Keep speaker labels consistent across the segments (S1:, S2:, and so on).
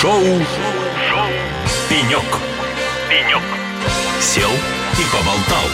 S1: Шоу, Шоу. «Пенек». «Пенек». Сел и поболтал.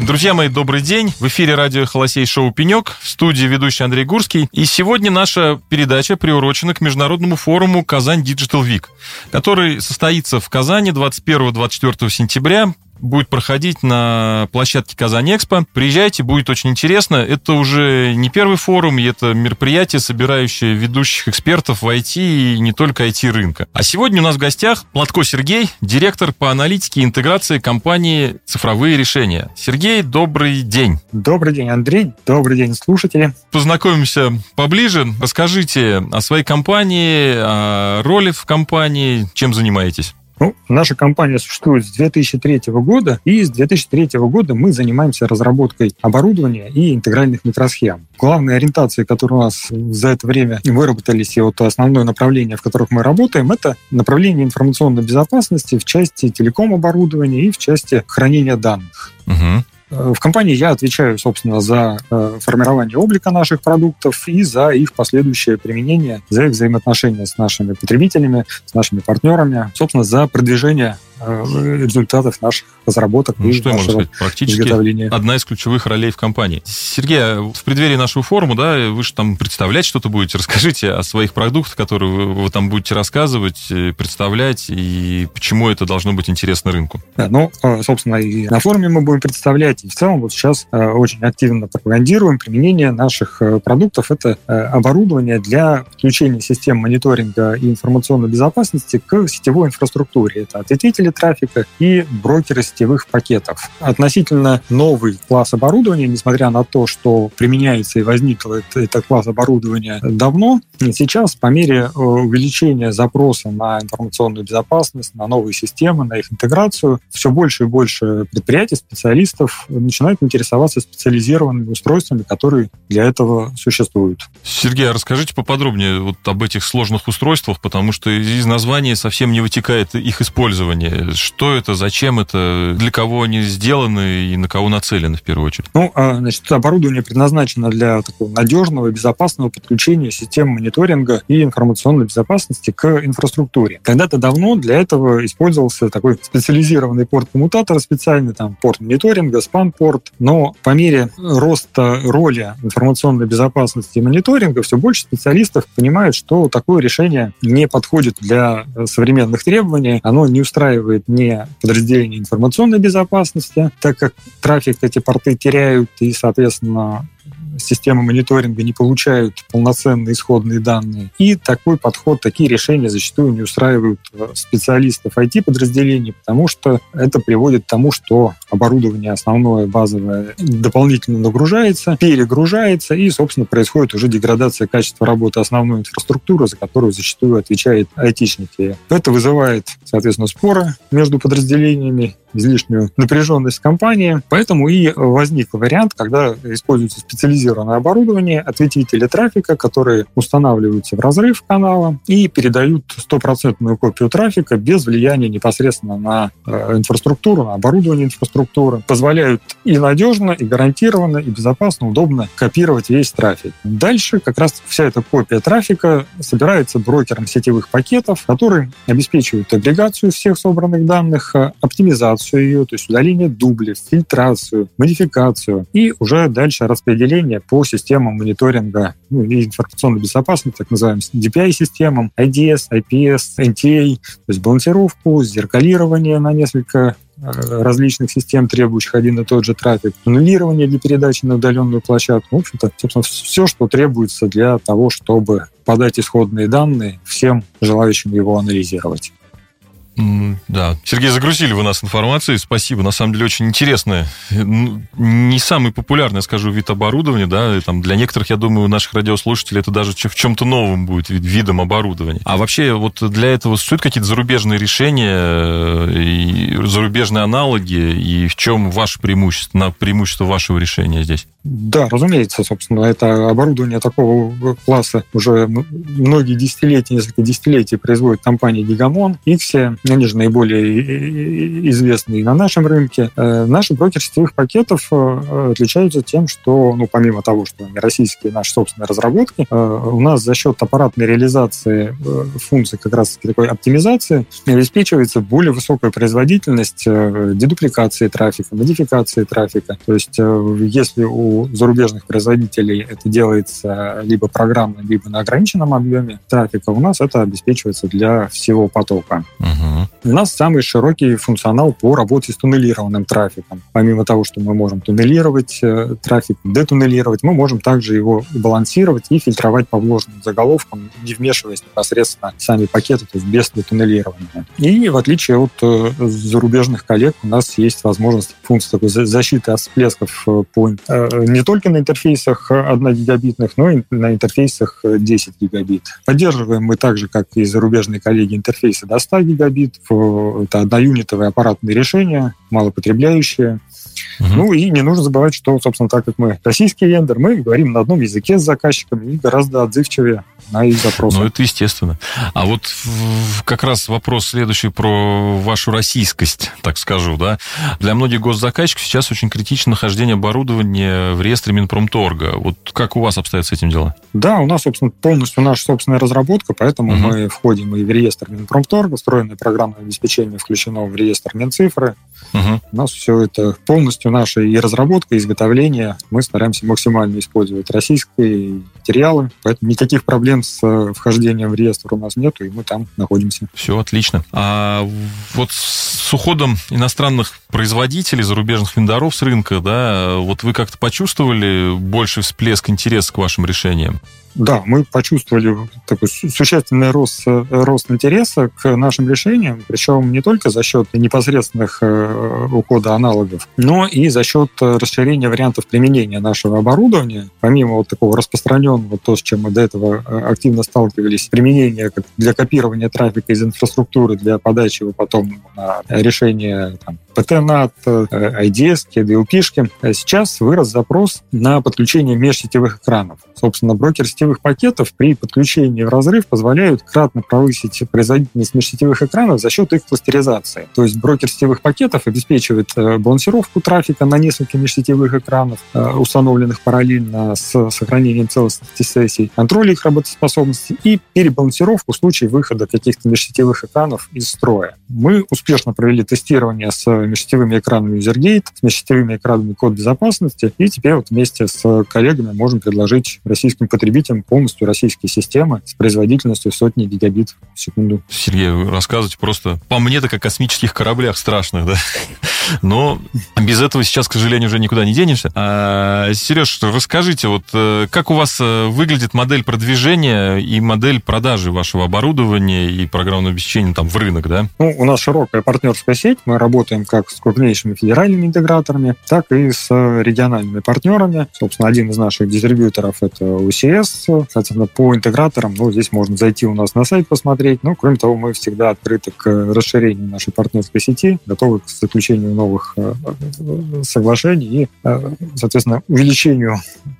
S2: Друзья мои, добрый день. В эфире радио «Холосей» шоу «Пенек». В студии ведущий Андрей Гурский. И сегодня наша передача приурочена к международному форуму «Казань Digital Week», который состоится в Казани 21-24 сентября будет проходить на площадке Казань Экспо. Приезжайте, будет очень интересно. Это уже не первый форум, и это мероприятие, собирающее ведущих экспертов в IT и не только IT-рынка. А сегодня у нас в гостях Платко Сергей, директор по аналитике и интеграции компании «Цифровые решения». Сергей, добрый день.
S3: Добрый день, Андрей. Добрый день, слушатели.
S2: Познакомимся поближе. Расскажите о своей компании, о роли в компании, чем занимаетесь.
S3: Ну, наша компания существует с 2003 года, и с 2003 года мы занимаемся разработкой оборудования и интегральных микросхем. Главные ориентации, которые у нас за это время выработались, и вот основное направление, в которых мы работаем, это направление информационной безопасности в части телеком-оборудования и в части хранения данных. Угу. В компании я отвечаю, собственно, за э, формирование облика наших продуктов и за их последующее применение, за их взаимоотношения с нашими потребителями, с нашими партнерами, собственно, за продвижение Э, результатов наших разработок
S2: ну, и что нашего сказать, практически одна из ключевых ролей в компании. Сергей, а в преддверии нашего форума, да, вы же там представлять что-то будете. Расскажите о своих продуктах, которые вы, вы там будете рассказывать, э, представлять, и почему это должно быть интересно рынку.
S3: Да, ну, э, собственно, и на форуме мы будем представлять, и в целом вот сейчас очень активно пропагандируем применение наших продуктов. Это оборудование для подключения систем мониторинга и информационной безопасности к сетевой инфраструктуре. Это ответвители потребители трафика и брокеры сетевых пакетов. Относительно новый класс оборудования, несмотря на то, что применяется и возник этот, этот класс оборудования давно, сейчас по мере э, увеличения запроса на информационную безопасность, на новые системы, на их интеграцию, все больше и больше предприятий, специалистов начинают интересоваться специализированными устройствами, которые для этого существуют.
S2: Сергей, а расскажите поподробнее вот об этих сложных устройствах, потому что из названия совсем не вытекает их использование. Что это, зачем это, для кого они сделаны и на кого нацелены в первую очередь?
S3: Ну, а, значит, оборудование предназначено для такого надежного и безопасного подключения систем мониторинга и информационной безопасности к инфраструктуре. Когда-то давно для этого использовался такой специализированный порт коммутатора специальный, там, порт мониторинга, спам-порт, но по мере роста роли информационной безопасности и мониторинга все больше специалистов понимают, что такое решение не подходит для современных требований, оно не устраивает обеспечивает не подразделение информационной безопасности, так как трафик эти порты теряют и, соответственно, системы мониторинга не получают полноценные исходные данные. И такой подход, такие решения зачастую не устраивают э, специалистов IT-подразделений, потому что это приводит к тому, что оборудование основное, базовое, дополнительно нагружается, перегружается, и, собственно, происходит уже деградация качества работы основной инфраструктуры, за которую зачастую отвечают айтишники. Это вызывает, соответственно, споры между подразделениями, излишнюю напряженность компании. Поэтому и возник вариант, когда используется специализированное оборудование, ответвители трафика, которые устанавливаются в разрыв канала и передают стопроцентную копию трафика без влияния непосредственно на э, инфраструктуру, на оборудование инфраструктуры. Позволяют и надежно, и гарантированно, и безопасно, удобно копировать весь трафик. Дальше как раз вся эта копия трафика собирается брокером сетевых пакетов, который обеспечивает агрегацию всех собранных данных, э, оптимизацию фильтрацию ее, то есть удаление дублей, фильтрацию, модификацию и уже дальше распределение по системам мониторинга ну, и информационной безопасности, так называемым DPI-системам, IDS, IPS, NTA, то есть балансировку, зеркалирование на несколько э, различных систем, требующих один и тот же трафик, аннулирование для передачи на удаленную площадку. В общем-то, собственно, все, что требуется для того, чтобы подать исходные данные всем желающим его анализировать.
S2: Да. Сергей, загрузили вы нас информацией. Спасибо. На самом деле очень интересное. Не самый популярный, скажу, вид оборудования. Да? Там для некоторых, я думаю, у наших радиослушателей это даже в чем-то новом будет видом оборудования. А вообще вот для этого существуют какие-то зарубежные решения э, и зарубежные аналоги? И в чем ваше преимущество, преимущество вашего решения здесь?
S3: Да, разумеется, собственно, это оборудование такого класса уже многие десятилетия, несколько десятилетий производит компания Gigamon, Ixia, они же наиболее известны на нашем рынке. Наши брокеры сетевых пакетов отличаются тем, что, ну, помимо того, что они российские, наши собственные разработки, у нас за счет аппаратной реализации функций как раз-таки такой оптимизации обеспечивается более высокая производительность дедупликации трафика, модификации трафика. То есть если у зарубежных производителей это делается либо программно, либо на ограниченном объеме трафика, у нас это обеспечивается для всего потока. Угу. У нас самый широкий функционал по работе с туннелированным трафиком. Помимо того, что мы можем туннелировать э, трафик, детуннелировать, мы можем также его балансировать и фильтровать по вложенным заголовкам, не вмешиваясь непосредственно в сами пакеты, то есть без детуннелирования. И в отличие от э, зарубежных коллег, у нас есть возможность функции такой защиты от всплесков э, по, не только на интерфейсах 1 гигабитных, но и на интерфейсах 10 гигабит. Поддерживаем мы также, как и зарубежные коллеги, интерфейсы до 100 гигабит. Это одноюнитовые аппаратные решения, малопотребляющие. Угу. Ну и не нужно забывать, что, собственно, так как мы российский вендор, мы говорим на одном языке с заказчиками и гораздо отзывчивее на их запросы.
S2: Ну, это естественно. А вот как раз вопрос следующий про вашу российскость, так скажу, да. Для многих госзаказчиков сейчас очень критично нахождение оборудования в реестре Минпромторга. Вот как у вас обстоят с этим дела?
S3: Да, у нас, собственно, полностью наша собственная разработка, поэтому угу. мы входим и в реестр Минпромторга, встроенное программное обеспечение включено в реестр Минцифры. Угу. У нас все это полностью наша и разработка, и изготовление. Мы стараемся максимально использовать российские материалы, поэтому никаких проблем с э, вхождением в реестр у нас нету, и мы там находимся.
S2: Все отлично. А вот с уходом иностранных производителей, зарубежных вендоров с рынка, да, вот вы как-то почувствовали больший всплеск интереса к вашим решениям?
S3: Да, мы почувствовали такой существенный рост, э, рост интереса к нашим решениям, причем не только за счет непосредственных э, ухода аналогов, но и за счет расширения вариантов применения нашего оборудования. Помимо вот такого распространенного, то, с чем мы до этого э, активно сталкивались, применения для копирования трафика из инфраструктуры для подачи его потом на решение там, PTNAT, IDS, DLP. Сейчас вырос запрос на подключение межсетевых экранов. Собственно, брокер сетевых пакетов при подключении в разрыв позволяют кратно повысить производительность межсетевых экранов за счет их кластеризации. То есть брокер сетевых пакетов обеспечивает э, балансировку трафика на несколько межсетевых экранов, э, установленных параллельно с сохранением целостности сессий, контроль их работоспособности и перебалансировку в случае выхода каких-то межсетевых экранов из строя. Мы успешно провели тестирование с межсетевыми экранами UserGate, с межсетевыми экранами код безопасности, и теперь вот вместе с коллегами можем предложить российским потребителям полностью российские системы с производительностью сотни гигабит в секунду.
S2: Сергей, вы рассказываете просто по мне-то как о космических кораблях страшных, да? Но без этого сейчас, к сожалению, уже никуда не денешься. А, Сереж, расскажите, вот э, как у вас э, выглядит модель продвижения и модель продажи вашего оборудования и программного обеспечения там в рынок, да?
S3: Ну, у нас широкая партнерская сеть. Мы работаем как с крупнейшими федеральными интеграторами, так и с региональными партнерами. Собственно, один из наших дистрибьюторов — это UCS. Соответственно, по интеграторам, ну, здесь можно зайти у нас на сайт посмотреть. Ну, кроме того, мы всегда открыты к расширению нашей партнерской сети, готовы к заключению новых э, соглашений и, э, соответственно, увеличению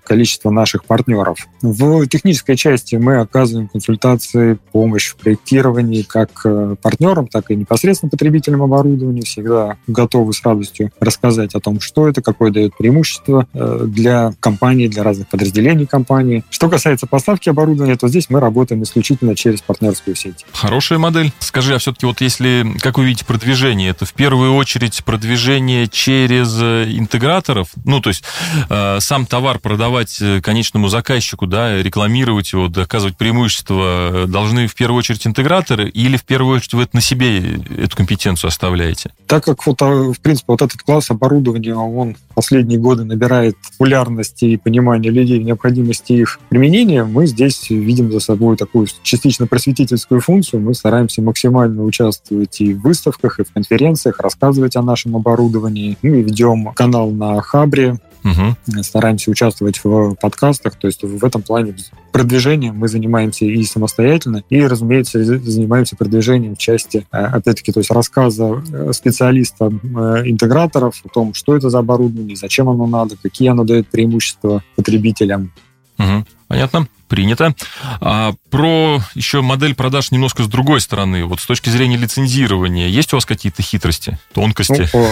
S3: количества наших партнеров. В технической части мы оказываем консультации, помощь в проектировании как э, партнерам, так и непосредственно потребителям оборудования. Всегда готовы с радостью рассказать о том, что это, какое дает преимущество для компании, для разных подразделений компании. Что касается поставки оборудования, то здесь мы работаем исключительно через партнерскую сеть.
S2: Хорошая модель. Скажи, а все-таки вот если, как вы видите, продвижение, это в первую очередь продвижение через э, интеграторов, ну, то есть э, сам товар продавать э, конечному заказчику, да, рекламировать его, доказывать преимущество, э, должны в первую очередь интеграторы или в первую очередь вы это на себе эту компетенцию оставляете?
S3: Так как вот, в принципе, вот этот класс оборудования, он последние годы набирает популярности и понимание людей в необходимости их применения, мы здесь видим за собой такую частично просветительскую функцию. Мы стараемся максимально участвовать и в выставках, и в конференциях, рассказывать о нашем оборудовании. Мы ведем канал на Хабре, Угу. Стараемся участвовать в подкастах, то есть в этом плане продвижением мы занимаемся и самостоятельно, и, разумеется, занимаемся продвижением в части, э, опять-таки, то есть рассказа э, специалистам, э, интеграторов о том, что это за оборудование, зачем оно надо, какие оно дает преимущества потребителям.
S2: Угу. Понятно. Принято. А про еще модель продаж немножко с другой стороны. Вот с точки зрения лицензирования, есть у вас какие-то хитрости, тонкости?
S3: Ну,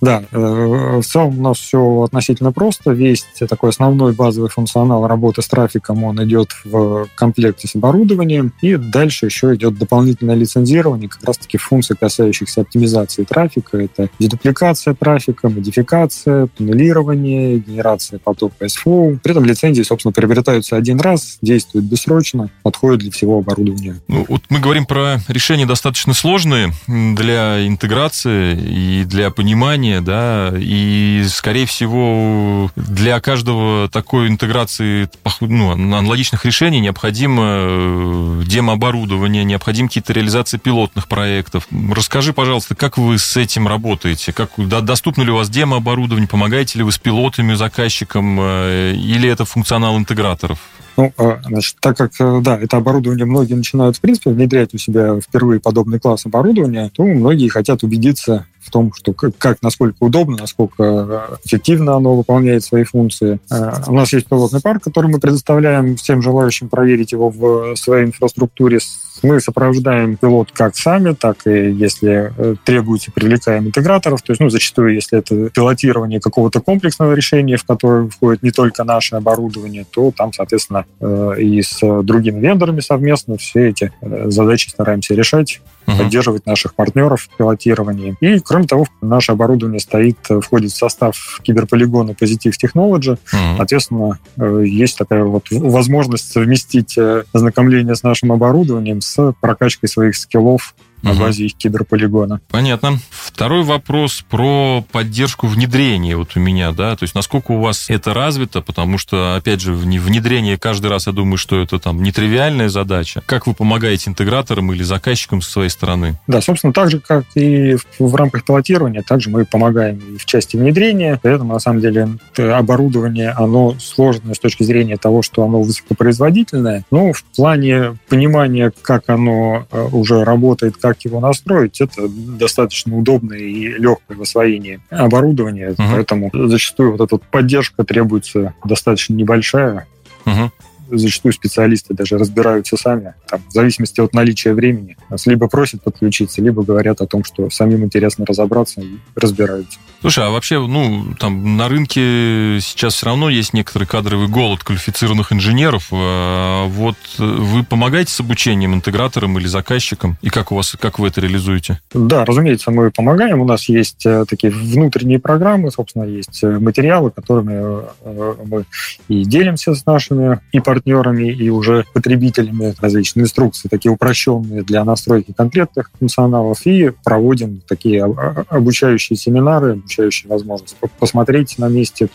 S3: да, э, в целом у нас все относительно просто. Весь такой основной базовый функционал работы с трафиком, он идет в комплекте с оборудованием, и дальше еще идет дополнительное лицензирование, как раз-таки функций, касающихся оптимизации трафика. Это дедупликация трафика, модификация, туннелирование, генерация потока SFO. При этом лицензии, собственно, приобретаются один раз, действуют бессрочно, подходят для всего оборудования.
S2: Ну, вот мы говорим про решения достаточно сложные для интеграции и для понимания, да, и, скорее всего, для каждого такой интеграции ну, аналогичных решений необходимо э, демооборудование, необходим какие-то реализации пилотных проектов. Расскажи, пожалуйста, как вы с этим работаете? Как, да, доступно ли у вас демооборудование? Помогаете ли вы с пилотами, заказчикам? Э, или это функционал интеграторов?
S3: Ну, а, значит, так как, э, да, это оборудование многие начинают, в принципе, внедрять у себя впервые подобный класс оборудования, то многие хотят убедиться в том, что как, как насколько удобно, насколько э, эффективно оно выполняет свои функции. Э, у нас есть пилотный парк, который мы предоставляем всем желающим проверить его в своей инфраструктуре мы сопровождаем пилот как сами, так и если э, требуется, привлекаем интеграторов. То есть, ну, зачастую, если это пилотирование какого-то комплексного решения, в которое входит не только наше оборудование, то там, соответственно, и с другими вендорами совместно все эти задачи стараемся решать угу. поддерживать наших партнеров в пилотировании. И, кроме того, наше оборудование стоит, э, входит в состав киберполигона Positive Technology. Угу. Соответственно, э, есть такая вот возможность совместить э, ознакомление с нашим оборудованием с прокачкой своих скиллов на базе их киберполигона.
S2: Понятно. Второй вопрос про поддержку внедрения вот у меня, да, то есть насколько у вас это развито, потому что, опять же, внедрение каждый раз, я думаю, что это там нетривиальная задача. Как вы помогаете интеграторам или заказчикам со своей стороны?
S3: Да, собственно, так же, как и в рамках пилотирования, также мы помогаем и в части внедрения. При этом, на самом деле, оборудование, оно сложное с точки зрения того, что оно высокопроизводительное, но в плане понимания, как оно э, уже работает, как как его настроить, это достаточно удобное и легкое в освоении оборудование, угу. поэтому зачастую вот эта поддержка требуется достаточно небольшая. Угу зачастую специалисты даже разбираются сами, там, в зависимости от наличия времени. Нас либо просят подключиться, либо говорят о том, что самим интересно разобраться и разбираются.
S2: Слушай, а вообще, ну, там на рынке сейчас все равно есть некоторый кадровый голод квалифицированных инженеров. А вот вы помогаете с обучением интеграторам или заказчикам? И как у вас, как вы это реализуете?
S3: Да, разумеется, мы помогаем. У нас есть э, такие внутренние программы, собственно, есть э, материалы, которыми э, мы и делимся с нашими и партнерами, партнерами и уже потребителями различные инструкции, такие упрощенные для настройки конкретных функционалов, и проводим такие обучающие семинары, обучающие возможности посмотреть на месте,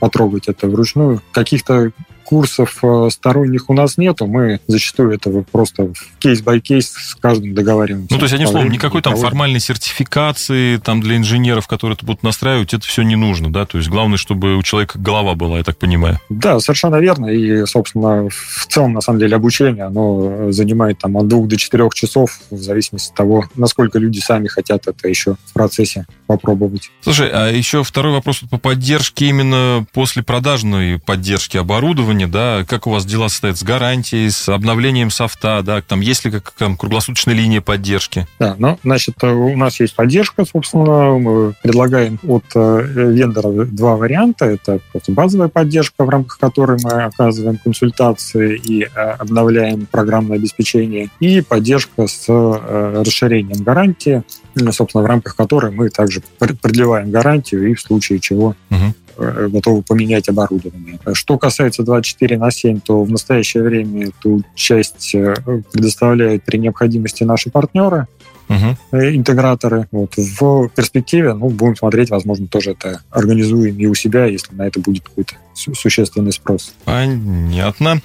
S3: потрогать это вручную. Каких-то курсов э, сторонних у нас нету, мы зачастую это просто case-by-case с каждым договариваемся.
S2: Ну, то есть, одним словом, никакой там формальной сертификации там для инженеров, которые это будут настраивать, это все не нужно, да? То есть, главное, чтобы у человека голова была, я так понимаю.
S3: Да, совершенно верно. И, собственно, в целом, на самом деле, обучение, оно занимает там от двух до четырех часов, в зависимости от того, насколько люди сами хотят это еще в процессе попробовать.
S2: Слушай, а еще второй вопрос по поддержке именно после продажной поддержки оборудования оборудование, да, как у вас дела стоят с гарантией, с обновлением софта, да, там есть ли как там круглосуточная линия поддержки?
S3: Да, ну, значит, э, у нас есть поддержка, собственно, мы предлагаем от э, вендора два варианта. Это просто базовая поддержка, в рамках которой мы оказываем консультации и э, обновляем программное обеспечение, и поддержка с расширением гарантии, собственно, в рамках которой мы также продлеваем гарантию и в случае чего угу готовы поменять оборудование. Что касается 24 на 7, то в настоящее время эту часть э, предоставляют при необходимости наши партнеры, угу. интеграторы. Вот. В перспективе ну, будем смотреть, возможно, тоже это организуем и у себя, если на это будет какой-то существенный спрос.
S2: Понятно.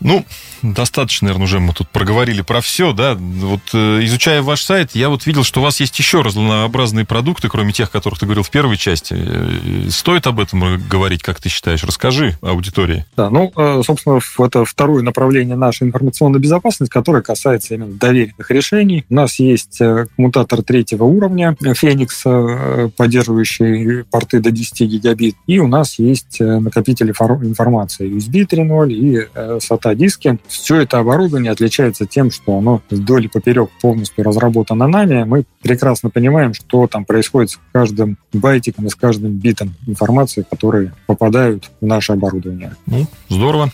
S2: Ну, достаточно, наверное, уже мы тут проговорили про все, да. Вот э, изучая ваш сайт, я вот видел, что у вас есть еще разнообразные продукты, кроме тех, о которых ты говорил в первой части. Э, стоит об этом говорить, как ты считаешь? Расскажи аудитории.
S3: Да, ну, э, собственно, это второе направление нашей информационной безопасности, которое касается именно доверенных решений. У нас есть коммутатор третьего уровня, Феникс, поддерживающий порты до 10 гигабит, и у нас есть накопители информации USB 3.0 и SATA диски. Все это оборудование отличается тем, что оно вдоль и поперек полностью разработано нами. Мы прекрасно понимаем, что там происходит с каждым байтиком и с каждым битом информации, которые попадают в наше оборудование.
S2: Ну, здорово.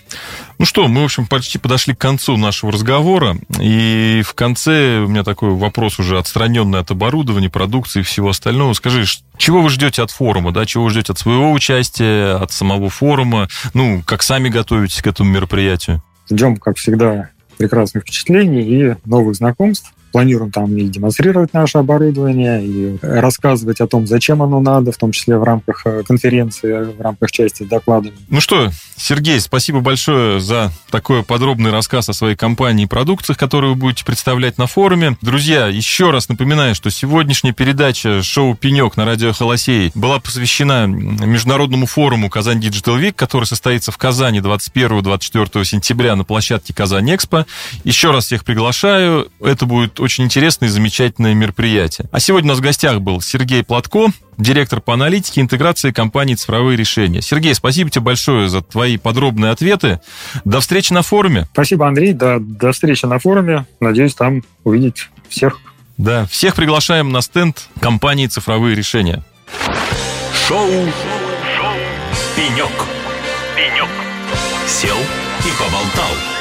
S2: Ну что, мы, в общем, почти подошли к концу нашего разговора. И в конце у меня такой вопрос уже отстраненный от оборудования, продукции и всего остального. Скажи, чего вы ждете от форума, да? Чего вы ждете от своего участия, от самого форума? Ну, как сами готовитесь к этому мероприятию?
S3: Ждем, как всегда, прекрасных впечатлений и новых знакомств планируем там и демонстрировать наше оборудование, и рассказывать о том, зачем оно надо, в том числе в рамках э, конференции, в рамках части доклада.
S2: Ну что, Сергей, спасибо большое за такой подробный рассказ о своей компании и продукциях, которые вы будете представлять на форуме. Друзья, еще раз напоминаю, что сегодняшняя передача шоу «Пенек» на радио «Холосей» была посвящена международному форуму «Казань Digital Week», который состоится в Казани 21-24 сентября на площадке «Казань Экспо». Еще раз всех приглашаю. Это будет очень интересное и замечательное мероприятие. А сегодня у нас в гостях был Сергей Платко, директор по аналитике и интеграции компании «Цифровые решения». Сергей, спасибо тебе большое за твои подробные ответы. До встречи на форуме.
S3: Спасибо, Андрей. До, до встречи на форуме. Надеюсь, там увидеть всех.
S2: Да, всех приглашаем на стенд компании «Цифровые решения».
S1: Шоу, Шоу. «Пенек». «Пенек». Сел и поболтал.